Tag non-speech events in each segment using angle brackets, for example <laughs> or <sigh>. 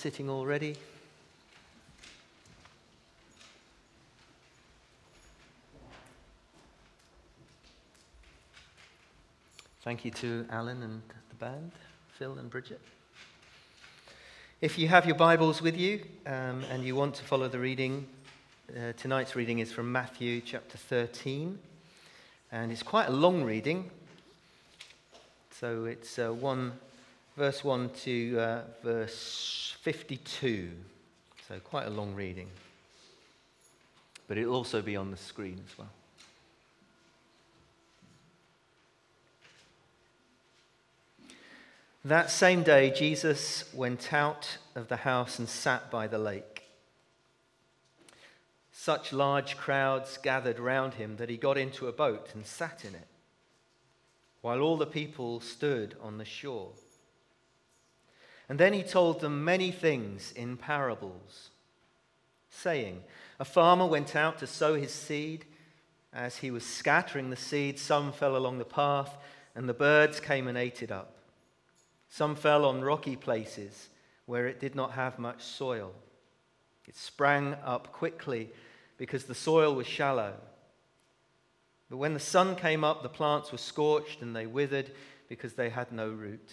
sitting already? Thank you to Alan and the band, Phil and Bridget. If you have your Bibles with you um, and you want to follow the reading, uh, tonight's reading is from Matthew chapter 13. And it's quite a long reading. So it's uh, one, verse 1 to uh, verse 52. So quite a long reading. But it'll also be on the screen as well. That same day, Jesus went out of the house and sat by the lake. Such large crowds gathered round him that he got into a boat and sat in it, while all the people stood on the shore. And then he told them many things in parables, saying, A farmer went out to sow his seed. As he was scattering the seed, some fell along the path, and the birds came and ate it up. Some fell on rocky places where it did not have much soil. It sprang up quickly because the soil was shallow. But when the sun came up, the plants were scorched and they withered because they had no root.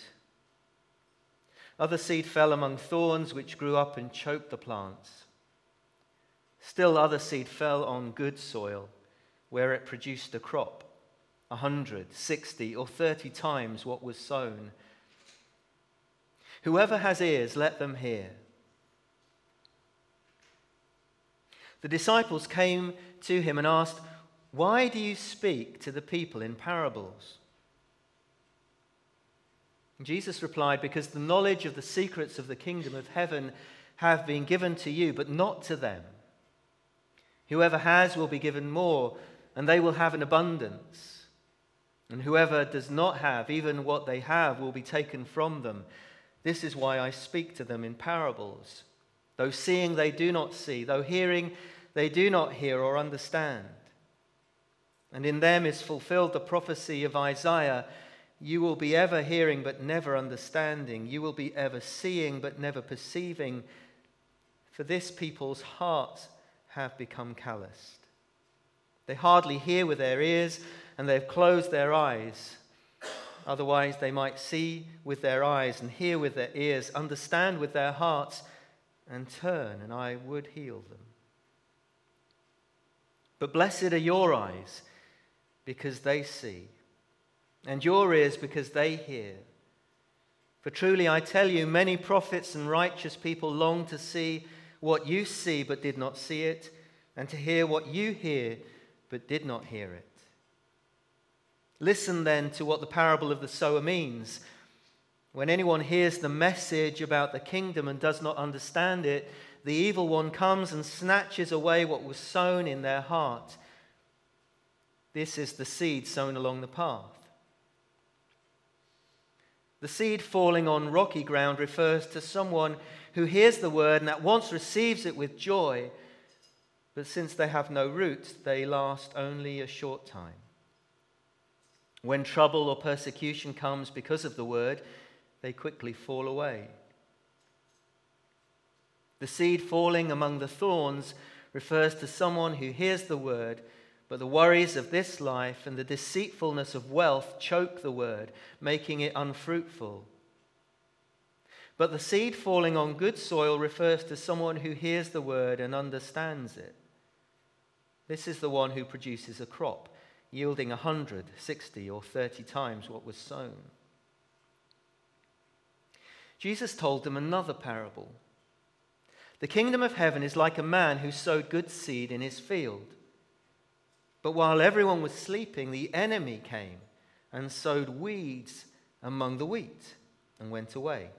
Other seed fell among thorns, which grew up and choked the plants. Still, other seed fell on good soil, where it produced a crop, a hundred, sixty, or thirty times what was sown. Whoever has ears, let them hear. The disciples came to him and asked, Why do you speak to the people in parables? Jesus replied, Because the knowledge of the secrets of the kingdom of heaven have been given to you, but not to them. Whoever has will be given more, and they will have an abundance. And whoever does not have, even what they have, will be taken from them. This is why I speak to them in parables. Though seeing, they do not see. Though hearing, they do not hear or understand. And in them is fulfilled the prophecy of Isaiah You will be ever hearing, but never understanding. You will be ever seeing, but never perceiving. For this people's hearts have become calloused. They hardly hear with their ears, and they've closed their eyes. Otherwise, they might see with their eyes and hear with their ears, understand with their hearts, and turn, and I would heal them. But blessed are your eyes because they see, and your ears because they hear. For truly I tell you, many prophets and righteous people long to see what you see but did not see it, and to hear what you hear but did not hear it. Listen then to what the parable of the sower means. When anyone hears the message about the kingdom and does not understand it, the evil one comes and snatches away what was sown in their heart. This is the seed sown along the path. The seed falling on rocky ground refers to someone who hears the word and at once receives it with joy, but since they have no root, they last only a short time. When trouble or persecution comes because of the word, they quickly fall away. The seed falling among the thorns refers to someone who hears the word, but the worries of this life and the deceitfulness of wealth choke the word, making it unfruitful. But the seed falling on good soil refers to someone who hears the word and understands it. This is the one who produces a crop yielding a hundred, sixty, or 30 times what was sown. Jesus told them another parable. The kingdom of heaven is like a man who sowed good seed in his field. But while everyone was sleeping, the enemy came and sowed weeds among the wheat and went away.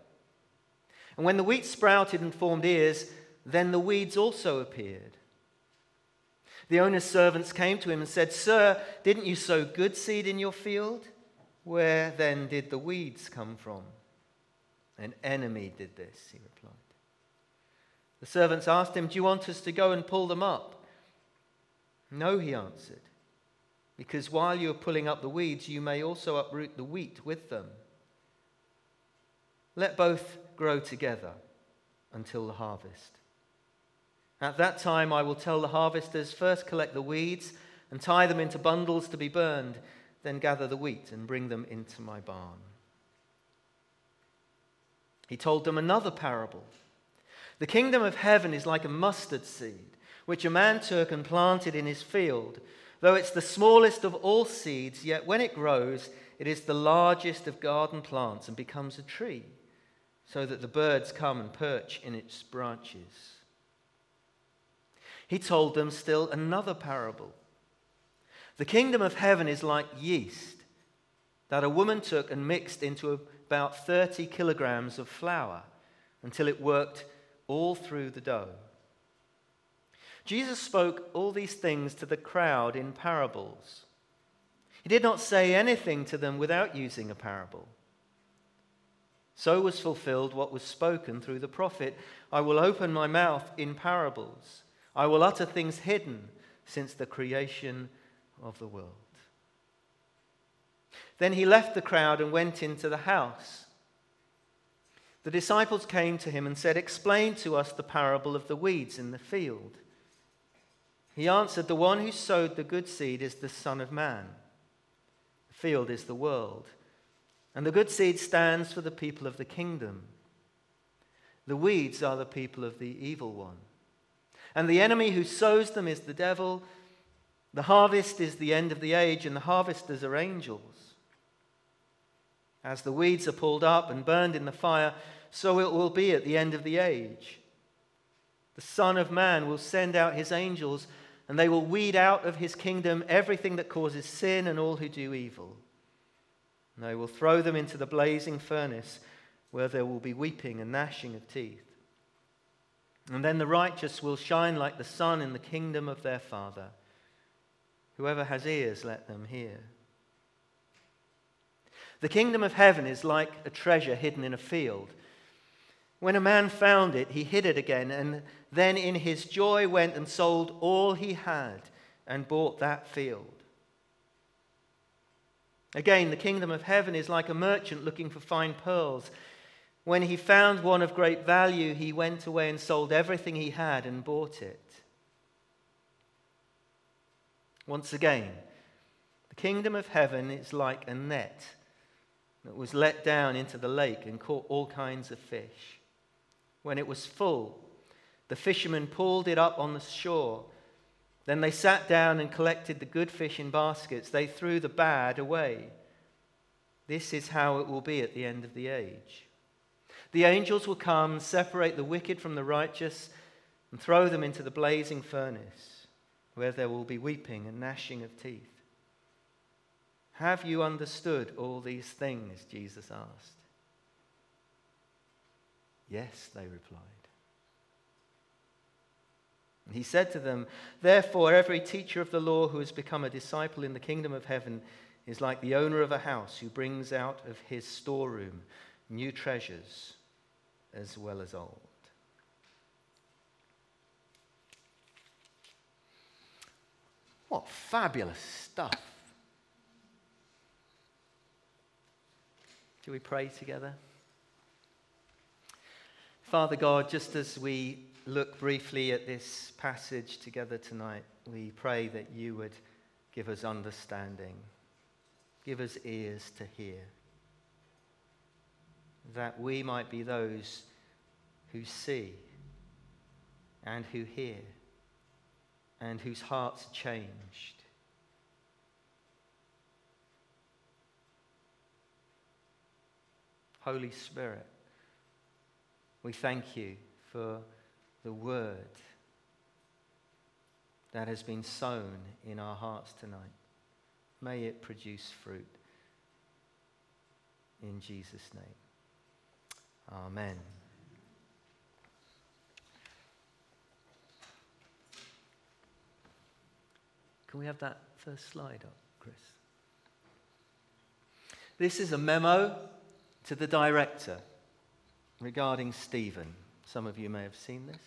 And when the wheat sprouted and formed ears, then the weeds also appeared. The owner's servants came to him and said, Sir, didn't you sow good seed in your field? Where then did the weeds come from? An enemy did this, he replied. The servants asked him, Do you want us to go and pull them up? No, he answered, because while you are pulling up the weeds, you may also uproot the wheat with them. Let both grow together until the harvest. At that time, I will tell the harvesters first collect the weeds and tie them into bundles to be burned, then gather the wheat and bring them into my barn. He told them another parable. The kingdom of heaven is like a mustard seed, which a man took and planted in his field. Though it's the smallest of all seeds, yet when it grows, it is the largest of garden plants and becomes a tree, so that the birds come and perch in its branches. He told them still another parable. The kingdom of heaven is like yeast that a woman took and mixed into about 30 kilograms of flour until it worked all through the dough. Jesus spoke all these things to the crowd in parables. He did not say anything to them without using a parable. So was fulfilled what was spoken through the prophet I will open my mouth in parables, I will utter things hidden since the creation of the world. Then he left the crowd and went into the house. The disciples came to him and said, Explain to us the parable of the weeds in the field. He answered, The one who sowed the good seed is the Son of Man. The field is the world. And the good seed stands for the people of the kingdom. The weeds are the people of the evil one. And the enemy who sows them is the devil. The harvest is the end of the age, and the harvesters are angels. As the weeds are pulled up and burned in the fire, so it will be at the end of the age. The Son of Man will send out his angels, and they will weed out of his kingdom everything that causes sin and all who do evil. And they will throw them into the blazing furnace, where there will be weeping and gnashing of teeth. And then the righteous will shine like the sun in the kingdom of their Father. Whoever has ears, let them hear. The kingdom of heaven is like a treasure hidden in a field. When a man found it, he hid it again, and then in his joy went and sold all he had and bought that field. Again, the kingdom of heaven is like a merchant looking for fine pearls. When he found one of great value, he went away and sold everything he had and bought it. Once again, the kingdom of heaven is like a net that was let down into the lake and caught all kinds of fish. When it was full, the fishermen pulled it up on the shore. Then they sat down and collected the good fish in baskets. They threw the bad away. This is how it will be at the end of the age. The angels will come and separate the wicked from the righteous and throw them into the blazing furnace, where there will be weeping and gnashing of teeth. Have you understood all these things? Jesus asked. Yes, they replied. And he said to them, Therefore, every teacher of the law who has become a disciple in the kingdom of heaven is like the owner of a house who brings out of his storeroom new treasures as well as old. What fabulous stuff! Do we pray together? Father God, just as we look briefly at this passage together tonight, we pray that you would give us understanding, give us ears to hear, that we might be those who see and who hear and whose hearts changed. Holy Spirit, we thank you for the word that has been sown in our hearts tonight. May it produce fruit. In Jesus' name. Amen. Can we have that first slide up, Chris? This is a memo to the director regarding Stephen. Some of you may have seen this.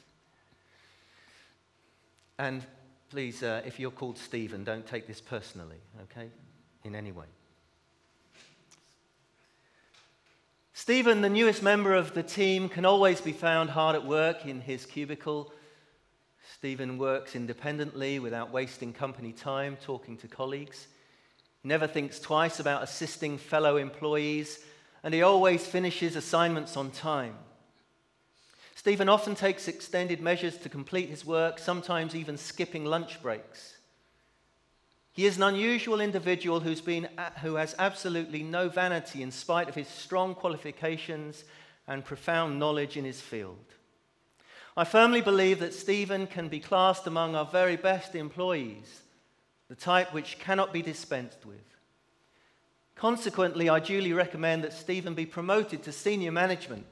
And please, uh, if you're called Stephen, don't take this personally, okay? In any way. Stephen, the newest member of the team, can always be found hard at work in his cubicle. Stephen works independently without wasting company time talking to colleagues. Never thinks twice about assisting fellow employees, and he always finishes assignments on time. Stephen often takes extended measures to complete his work, sometimes even skipping lunch breaks. He is an unusual individual who's been, who has absolutely no vanity in spite of his strong qualifications and profound knowledge in his field. I firmly believe that Stephen can be classed among our very best employees, the type which cannot be dispensed with. Consequently, I duly recommend that Stephen be promoted to senior management,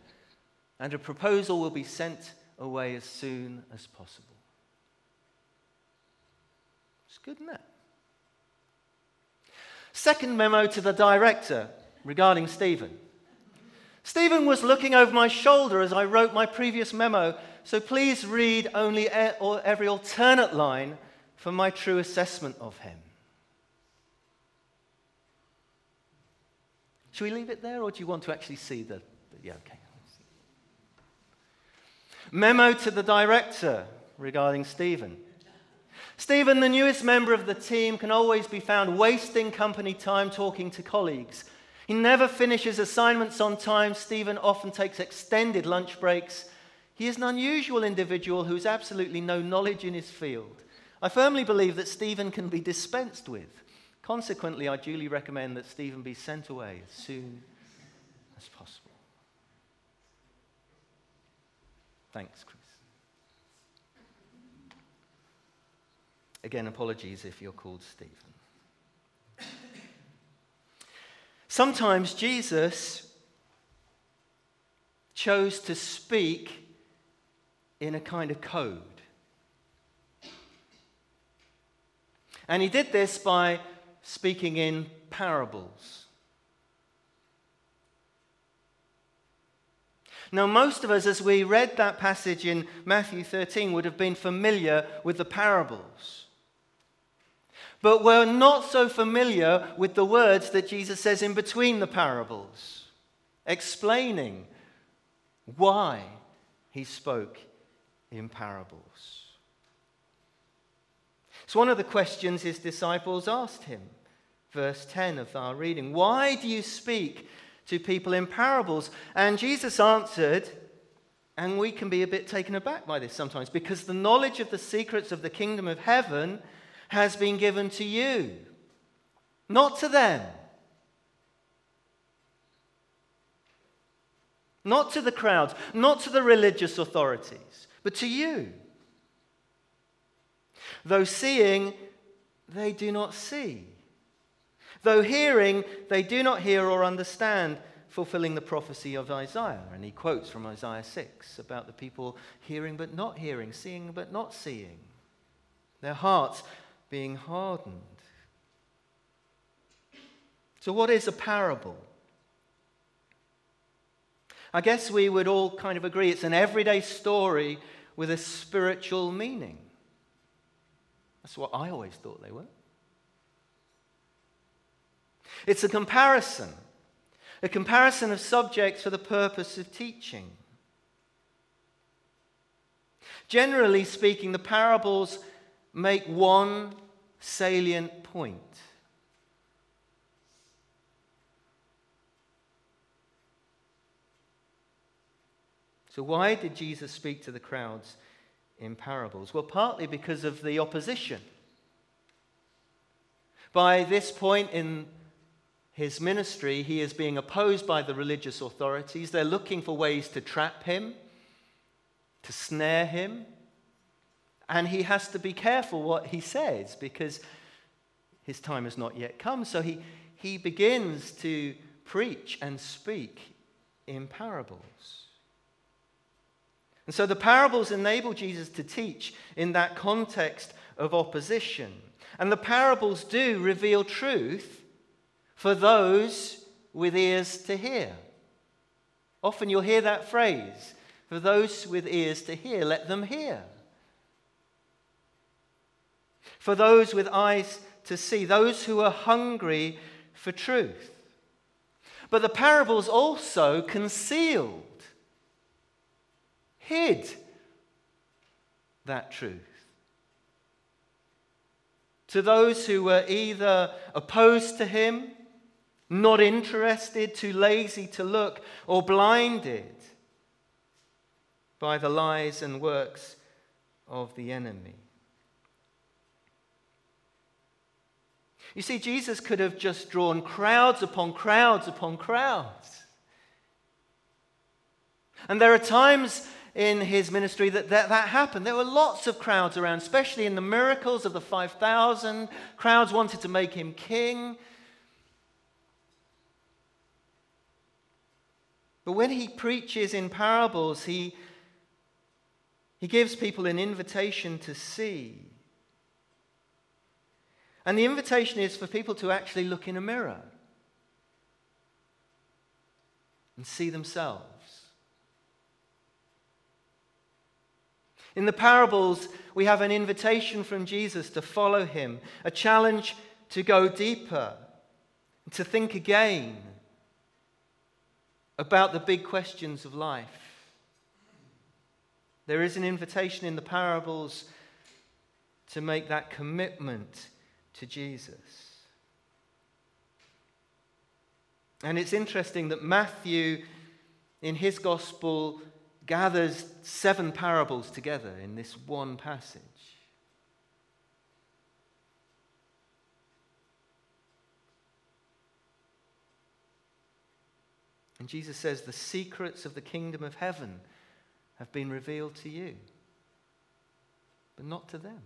and a proposal will be sent away as soon as possible. It's good, isn't it? Second memo to the director regarding Stephen. Stephen was looking over my shoulder as I wrote my previous memo, so please read only every alternate line for my true assessment of him. Should we leave it there, or do you want to actually see the. Yeah, okay. Memo to the director regarding Stephen. Stephen, the newest member of the team, can always be found wasting company time talking to colleagues. He never finishes assignments on time. Stephen often takes extended lunch breaks. He is an unusual individual who has absolutely no knowledge in his field. I firmly believe that Stephen can be dispensed with. Consequently, I duly recommend that Stephen be sent away as soon as possible. Thanks, Chris. Again, apologies if you're called Stephen. Sometimes Jesus chose to speak in a kind of code. And he did this by speaking in parables. Now, most of us, as we read that passage in Matthew 13, would have been familiar with the parables. But we're not so familiar with the words that Jesus says in between the parables, explaining why he spoke in parables. So, one of the questions his disciples asked him, verse 10 of our reading, Why do you speak to people in parables? And Jesus answered, and we can be a bit taken aback by this sometimes, because the knowledge of the secrets of the kingdom of heaven has been given to you, not to them. Not to the crowds, not to the religious authorities, but to you. Though seeing, they do not see. Though hearing, they do not hear or understand, fulfilling the prophecy of Isaiah. And he quotes from Isaiah 6 about the people hearing but not hearing, seeing but not seeing. Their hearts being hardened. So, what is a parable? I guess we would all kind of agree it's an everyday story with a spiritual meaning. That's what I always thought they were. It's a comparison, a comparison of subjects for the purpose of teaching. Generally speaking, the parables make one salient point. So, why did Jesus speak to the crowds in parables? Well, partly because of the opposition. By this point in his ministry, he is being opposed by the religious authorities. They're looking for ways to trap him, to snare him, and he has to be careful what he says because his time has not yet come. So he, he begins to preach and speak in parables. And so the parables enable Jesus to teach in that context of opposition. And the parables do reveal truth for those with ears to hear. Often you'll hear that phrase for those with ears to hear, let them hear for those with eyes to see, those who are hungry for truth. But the parables also concealed, hid that truth. To those who were either opposed to him, not interested, too lazy to look, or blinded by the lies and works of the enemy. You see, Jesus could have just drawn crowds upon crowds upon crowds. And there are times in his ministry that, that that happened. There were lots of crowds around, especially in the miracles of the 5,000. Crowds wanted to make him king. But when he preaches in parables, he, he gives people an invitation to see. And the invitation is for people to actually look in a mirror and see themselves. In the parables, we have an invitation from Jesus to follow him, a challenge to go deeper, to think again about the big questions of life. There is an invitation in the parables to make that commitment to Jesus. And it's interesting that Matthew, in his gospel, gathers seven parables together in this one passage. And Jesus says, The secrets of the kingdom of heaven have been revealed to you, but not to them.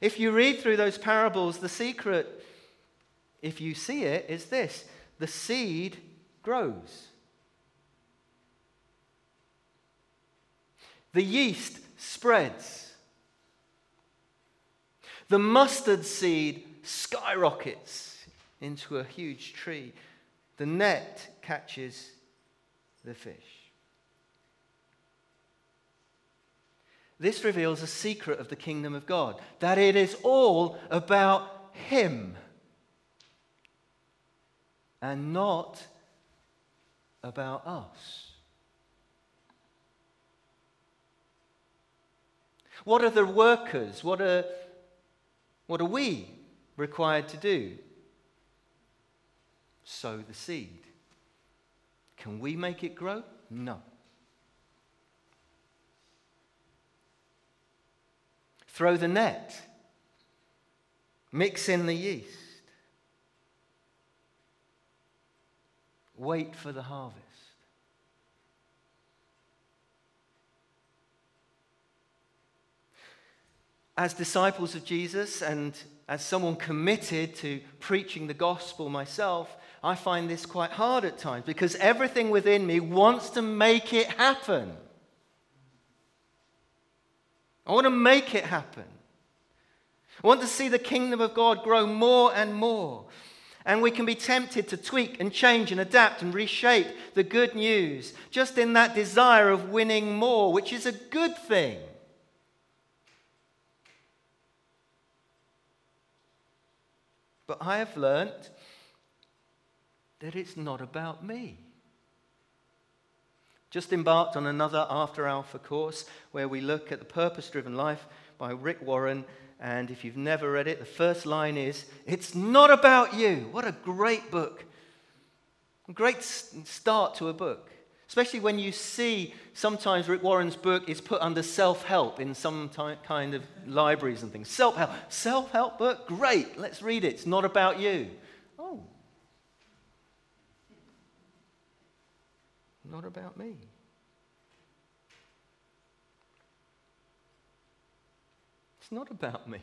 If you read through those parables, the secret, if you see it, is this the seed grows. The yeast spreads. The mustard seed skyrockets into a huge tree. The net catches the fish. This reveals a secret of the kingdom of God that it is all about Him and not about us. What are the workers? What are, what are we required to do? Sow the seed. Can we make it grow? No. Throw the net. Mix in the yeast. Wait for the harvest. As disciples of Jesus and as someone committed to preaching the gospel myself, I find this quite hard at times because everything within me wants to make it happen. I want to make it happen. I want to see the kingdom of God grow more and more. And we can be tempted to tweak and change and adapt and reshape the good news just in that desire of winning more, which is a good thing. But I have learnt that it's not about me. Just embarked on another After Alpha course where we look at the purpose driven life by Rick Warren and if you've never read it, the first line is, It's not about you. What a great book. Great start to a book. Especially when you see sometimes Rick Warren's book is put under self help in some ty- kind of libraries and things. Self help. Self help book? Great. Let's read it. It's not about you. Oh. Not about me. It's not about me.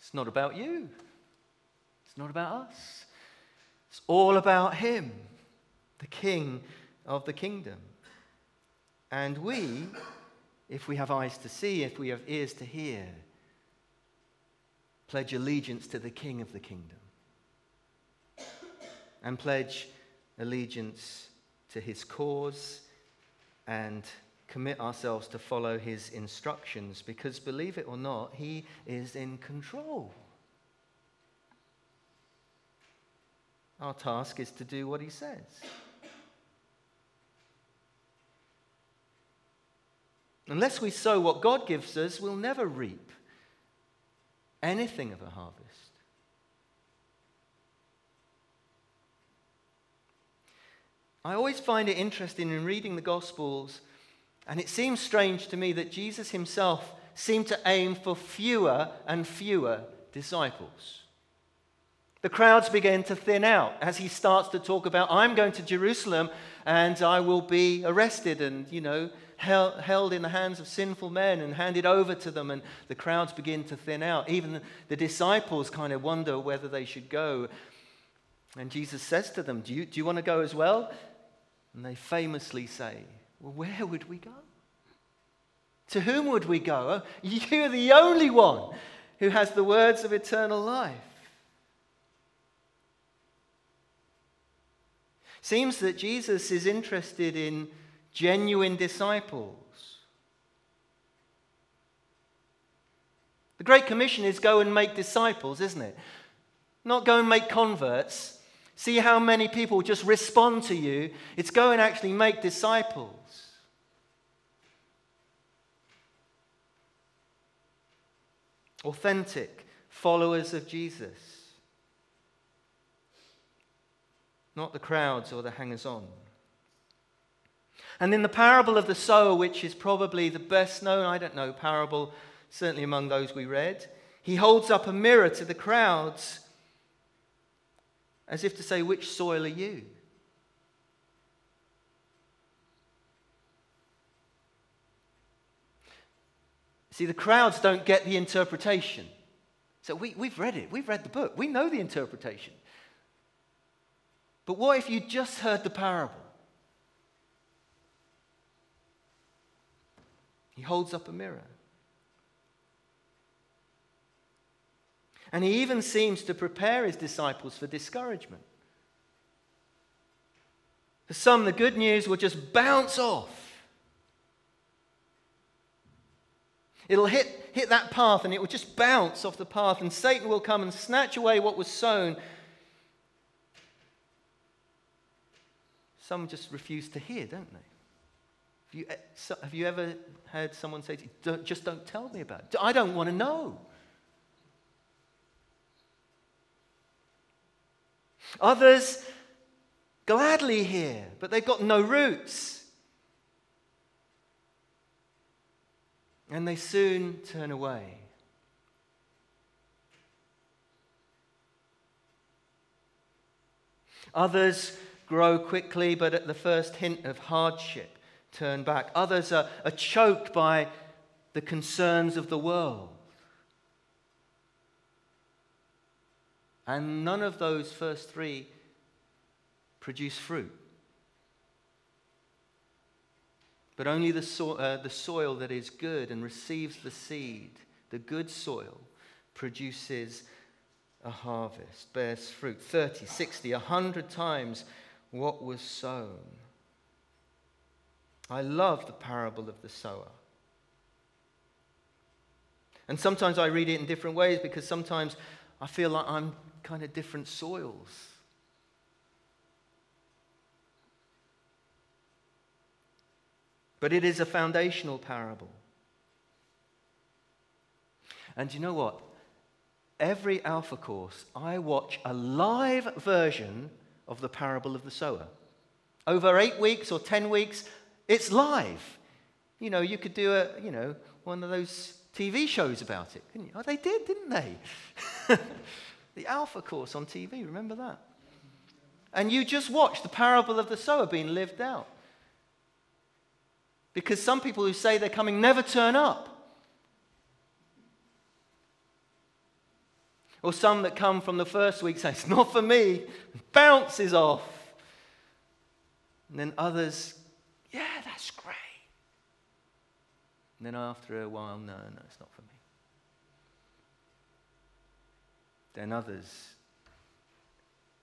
It's not about you. It's not about us. It's all about Him, the King of the kingdom. And we, if we have eyes to see, if we have ears to hear, pledge allegiance to the King of the kingdom and pledge allegiance to his cause and commit ourselves to follow his instructions because, believe it or not, he is in control. Our task is to do what he says. Unless we sow what God gives us, we'll never reap anything of a harvest. I always find it interesting in reading the Gospels, and it seems strange to me that Jesus himself seemed to aim for fewer and fewer disciples. The crowds begin to thin out as he starts to talk about, I'm going to Jerusalem and I will be arrested and, you know, held in the hands of sinful men and handed over to them, and the crowds begin to thin out. Even the disciples kind of wonder whether they should go. And Jesus says to them, Do you, do you want to go as well? And they famously say, Well, where would we go? To whom would we go? <laughs> You're the only one who has the words of eternal life. Seems that Jesus is interested in genuine disciples. The Great Commission is go and make disciples, isn't it? Not go and make converts. See how many people just respond to you. It's go and actually make disciples. Authentic followers of Jesus. Not the crowds or the hangers on. And in the parable of the sower, which is probably the best known, I don't know, parable, certainly among those we read, he holds up a mirror to the crowds as if to say, Which soil are you? See, the crowds don't get the interpretation. So we, we've read it, we've read the book, we know the interpretation. But what if you just heard the parable? He holds up a mirror. And he even seems to prepare his disciples for discouragement. For some, the good news will just bounce off. It'll hit, hit that path and it will just bounce off the path, and Satan will come and snatch away what was sown. Some just refuse to hear, don't they? Have you, eh, have you ever heard someone say to you, don't, just don't tell me about it? I don't want to know. Others gladly hear, but they've got no roots. And they soon turn away. Others grow quickly, but at the first hint of hardship, turn back. Others are, are choked by the concerns of the world. And none of those first three produce fruit. But only the, so- uh, the soil that is good and receives the seed, the good soil, produces a harvest, bears fruit 30, 60, 100 times what was sown. I love the parable of the sower. And sometimes I read it in different ways because sometimes I feel like I'm kind of different soils. But it is a foundational parable. And you know what? Every Alpha course, I watch a live version of the parable of the sower. Over eight weeks or ten weeks, it's live. You know, you could do a, you know, one of those TV shows about it, couldn't you? Oh, they did, didn't they? <laughs> the Alpha course on TV, remember that? And you just watch the parable of the sower being lived out. Because some people who say they're coming never turn up. Or some that come from the first week say, It's not for me, bounces off. And then others that's great. And then after a while, no, no, it's not for me. Then others,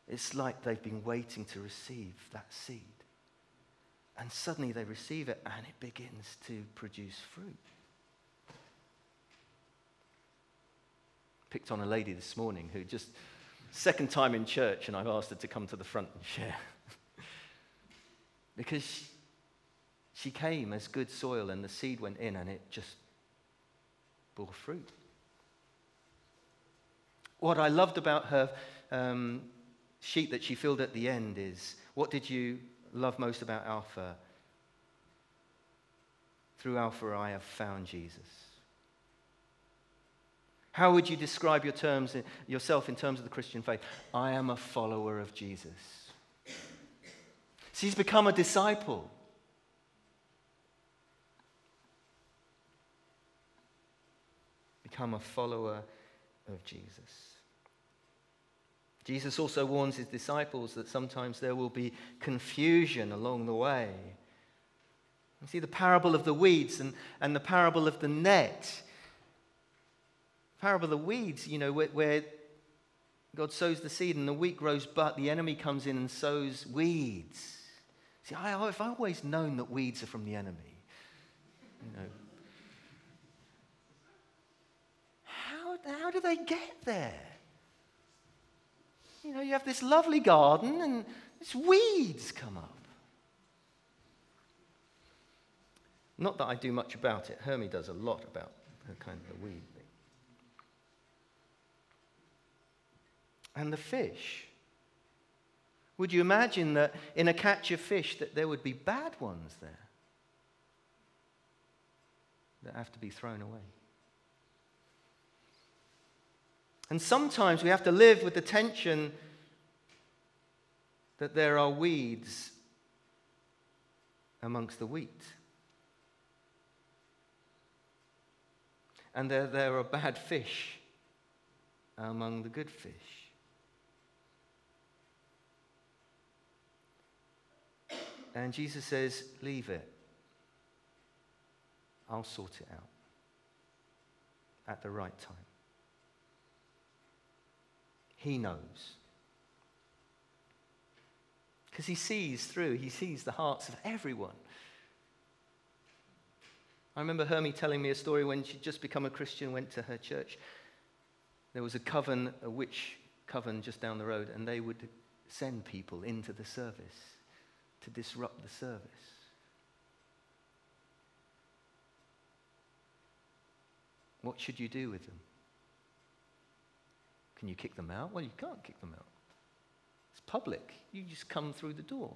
it's like they've been waiting to receive that seed. And suddenly they receive it and it begins to produce fruit. Picked on a lady this morning who just, second time in church, and I've asked her to come to the front and share. <laughs> because she, came as good soil and the seed went in and it just bore fruit. What I loved about her um, sheet that she filled at the end is what did you love most about Alpha? Through Alpha, I have found Jesus. How would you describe your terms, yourself in terms of the Christian faith? I am a follower of Jesus. So he's become a disciple. Become a follower of Jesus. Jesus also warns his disciples that sometimes there will be confusion along the way. You see the parable of the weeds and, and the parable of the net. Parable of the weeds, you know, where, where God sows the seed and the wheat grows, but the enemy comes in and sows weeds. See, I, have always known that weeds are from the enemy. You know. How, do they get there? You know, you have this lovely garden and these weeds come up. Not that I do much about it. Hermie does a lot about her kind of the weed thing. And the fish. Would you imagine that in a catch of fish that there would be bad ones there that have to be thrown away? And sometimes we have to live with the tension that there are weeds amongst the wheat. And there, there are bad fish among the good fish. And Jesus says, Leave it. I'll sort it out at the right time. He knows. Because he sees through, he sees the hearts of everyone. I remember Hermie telling me a story when she'd just become a Christian, went to her church. There was a coven, a witch coven just down the road, and they would send people into the service to disrupt the service. What should you do with them? Can you kick them out? Well, you can't kick them out. It's public. You just come through the door.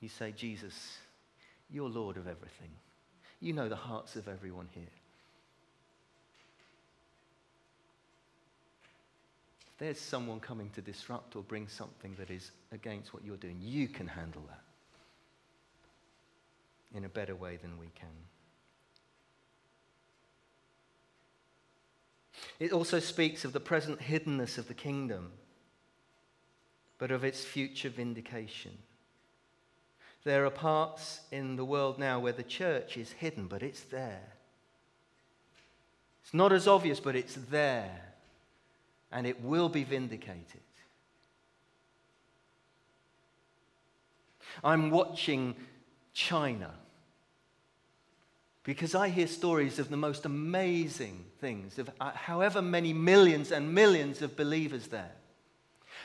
You say, Jesus, you're Lord of everything. You know the hearts of everyone here. If there's someone coming to disrupt or bring something that is against what you're doing, you can handle that in a better way than we can. It also speaks of the present hiddenness of the kingdom, but of its future vindication. There are parts in the world now where the church is hidden, but it's there. It's not as obvious, but it's there. And it will be vindicated. I'm watching China because I hear stories of the most amazing things, of uh, however many millions and millions of believers there.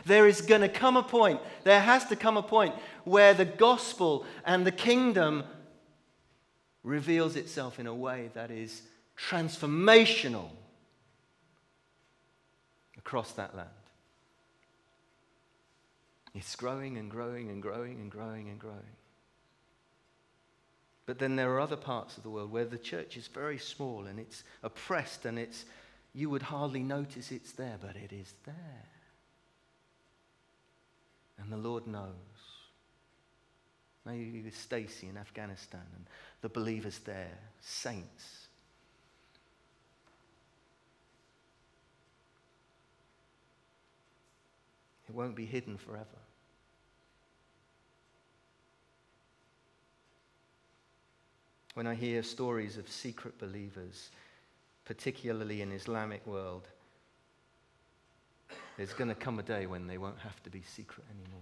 There is going to come a point, there has to come a point where the gospel and the kingdom reveals itself in a way that is transformational across that land. It's growing and growing and growing and growing and growing. But then there are other parts of the world where the church is very small and it's oppressed and it's, you would hardly notice it's there, but it is there. And the Lord knows. Maybe with Stacy in Afghanistan and the believers there, saints. It won't be hidden forever. when I hear stories of secret believers, particularly in Islamic world, there's going to come a day when they won't have to be secret anymore.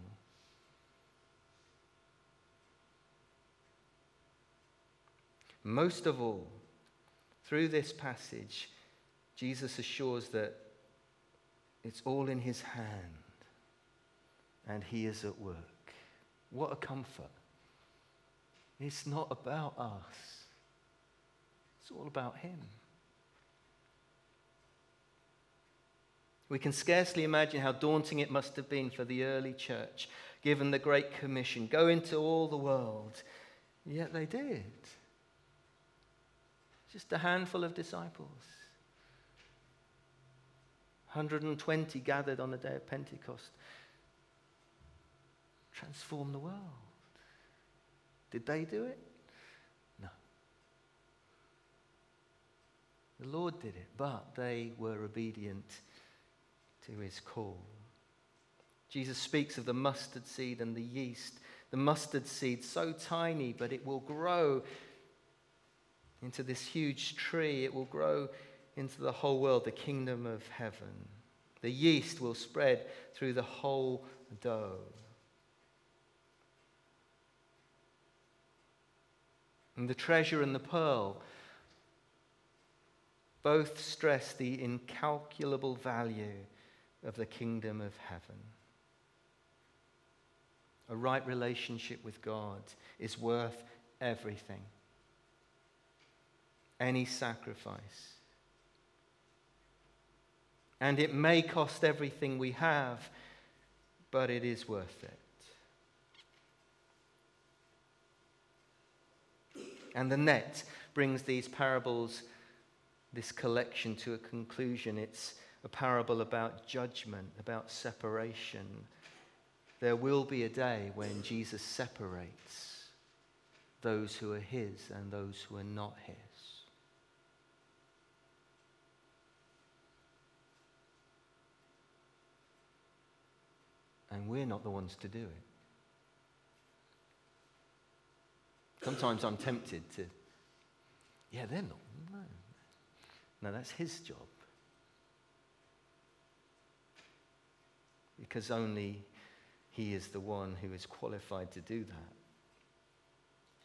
Most of all, through this passage, Jesus assures that it's all in his hand and he is at work. What a comfort. It's not about us, it's all about him. We can scarcely imagine how daunting it must have been for the early church, given the Great Commission go into all the world. Yet they did. Just a handful of disciples. 120 gathered on the day of Pentecost. Transform the world. Did they do it? No. The Lord did it, but they were obedient to his call. Jesus speaks of the mustard seed and the yeast. The mustard seed, so tiny, but it will grow into this huge tree. It will grow into the whole world, the kingdom of heaven. The yeast will spread through the whole dough. And the treasure and the pearl both stress the incalculable value of the kingdom of heaven. A right relationship with God is worth everything, any sacrifice. And it may cost everything we have, but it is worth it. And the net brings these parables, this collection, to a conclusion. It's a parable about judgment, about separation. There will be a day when Jesus separates those who are his and those who are not his. And we're not the ones to do it. Sometimes I'm tempted to, yeah, they're not. No, no that's his job. because only He is the one who is qualified to do that.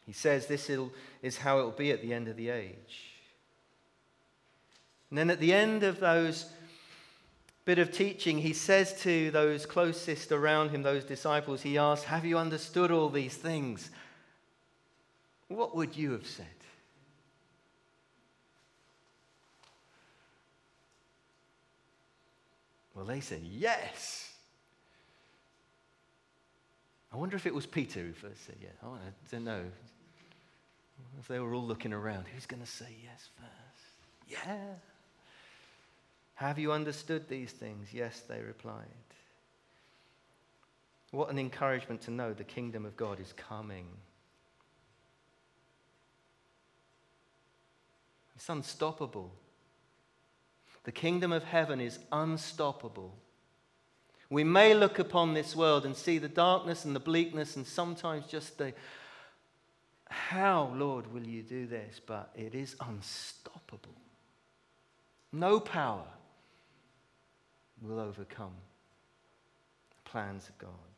He says this is how it will be at the end of the age. And then at the end of those bit of teaching, he says to those closest around him, those disciples, he asks, Have you understood all these things? What would you have said? Well, they said, Yes. I wonder if it was Peter who first said yes. Oh, I don't know. If they were all looking around, who's going to say yes first? Yeah. Have you understood these things? Yes, they replied. What an encouragement to know the kingdom of God is coming. It's unstoppable. The kingdom of heaven is unstoppable. We may look upon this world and see the darkness and the bleakness and sometimes just the, how, Lord, will you do this? But it is unstoppable. No power will overcome the plans of God.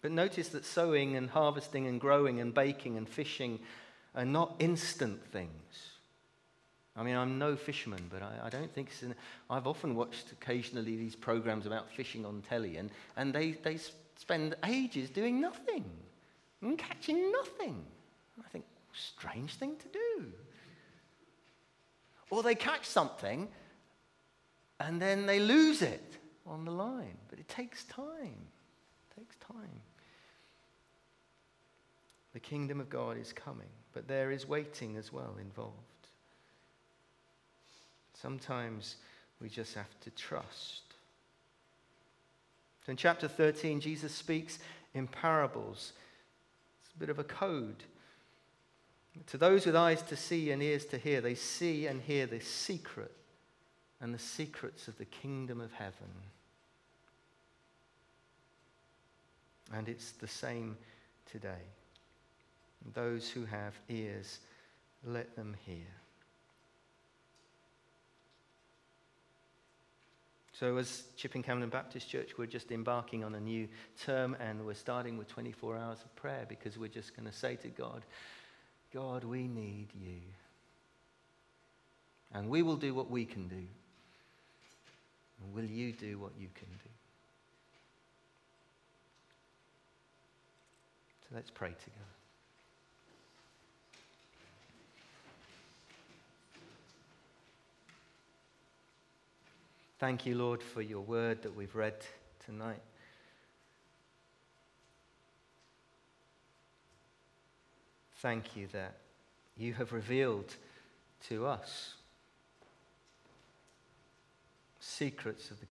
But notice that sowing and harvesting and growing and baking and fishing are not instant things. I mean, I'm no fisherman, but I, I don't think an, I've often watched occasionally these programs about fishing on telly, and, and they, they spend ages doing nothing and catching nothing. I think, strange thing to do. Or they catch something and then they lose it on the line. But it takes time. Takes time. The kingdom of God is coming, but there is waiting as well involved. Sometimes we just have to trust. So in chapter 13, Jesus speaks in parables. It's a bit of a code. To those with eyes to see and ears to hear, they see and hear the secret and the secrets of the kingdom of heaven. And it's the same today. Those who have ears, let them hear. So, as Chipping Campden Baptist Church, we're just embarking on a new term and we're starting with 24 hours of prayer because we're just going to say to God, God, we need you. And we will do what we can do. And will you do what you can do? So let's pray together. Thank you, Lord, for your word that we've read tonight. Thank you that you have revealed to us secrets of the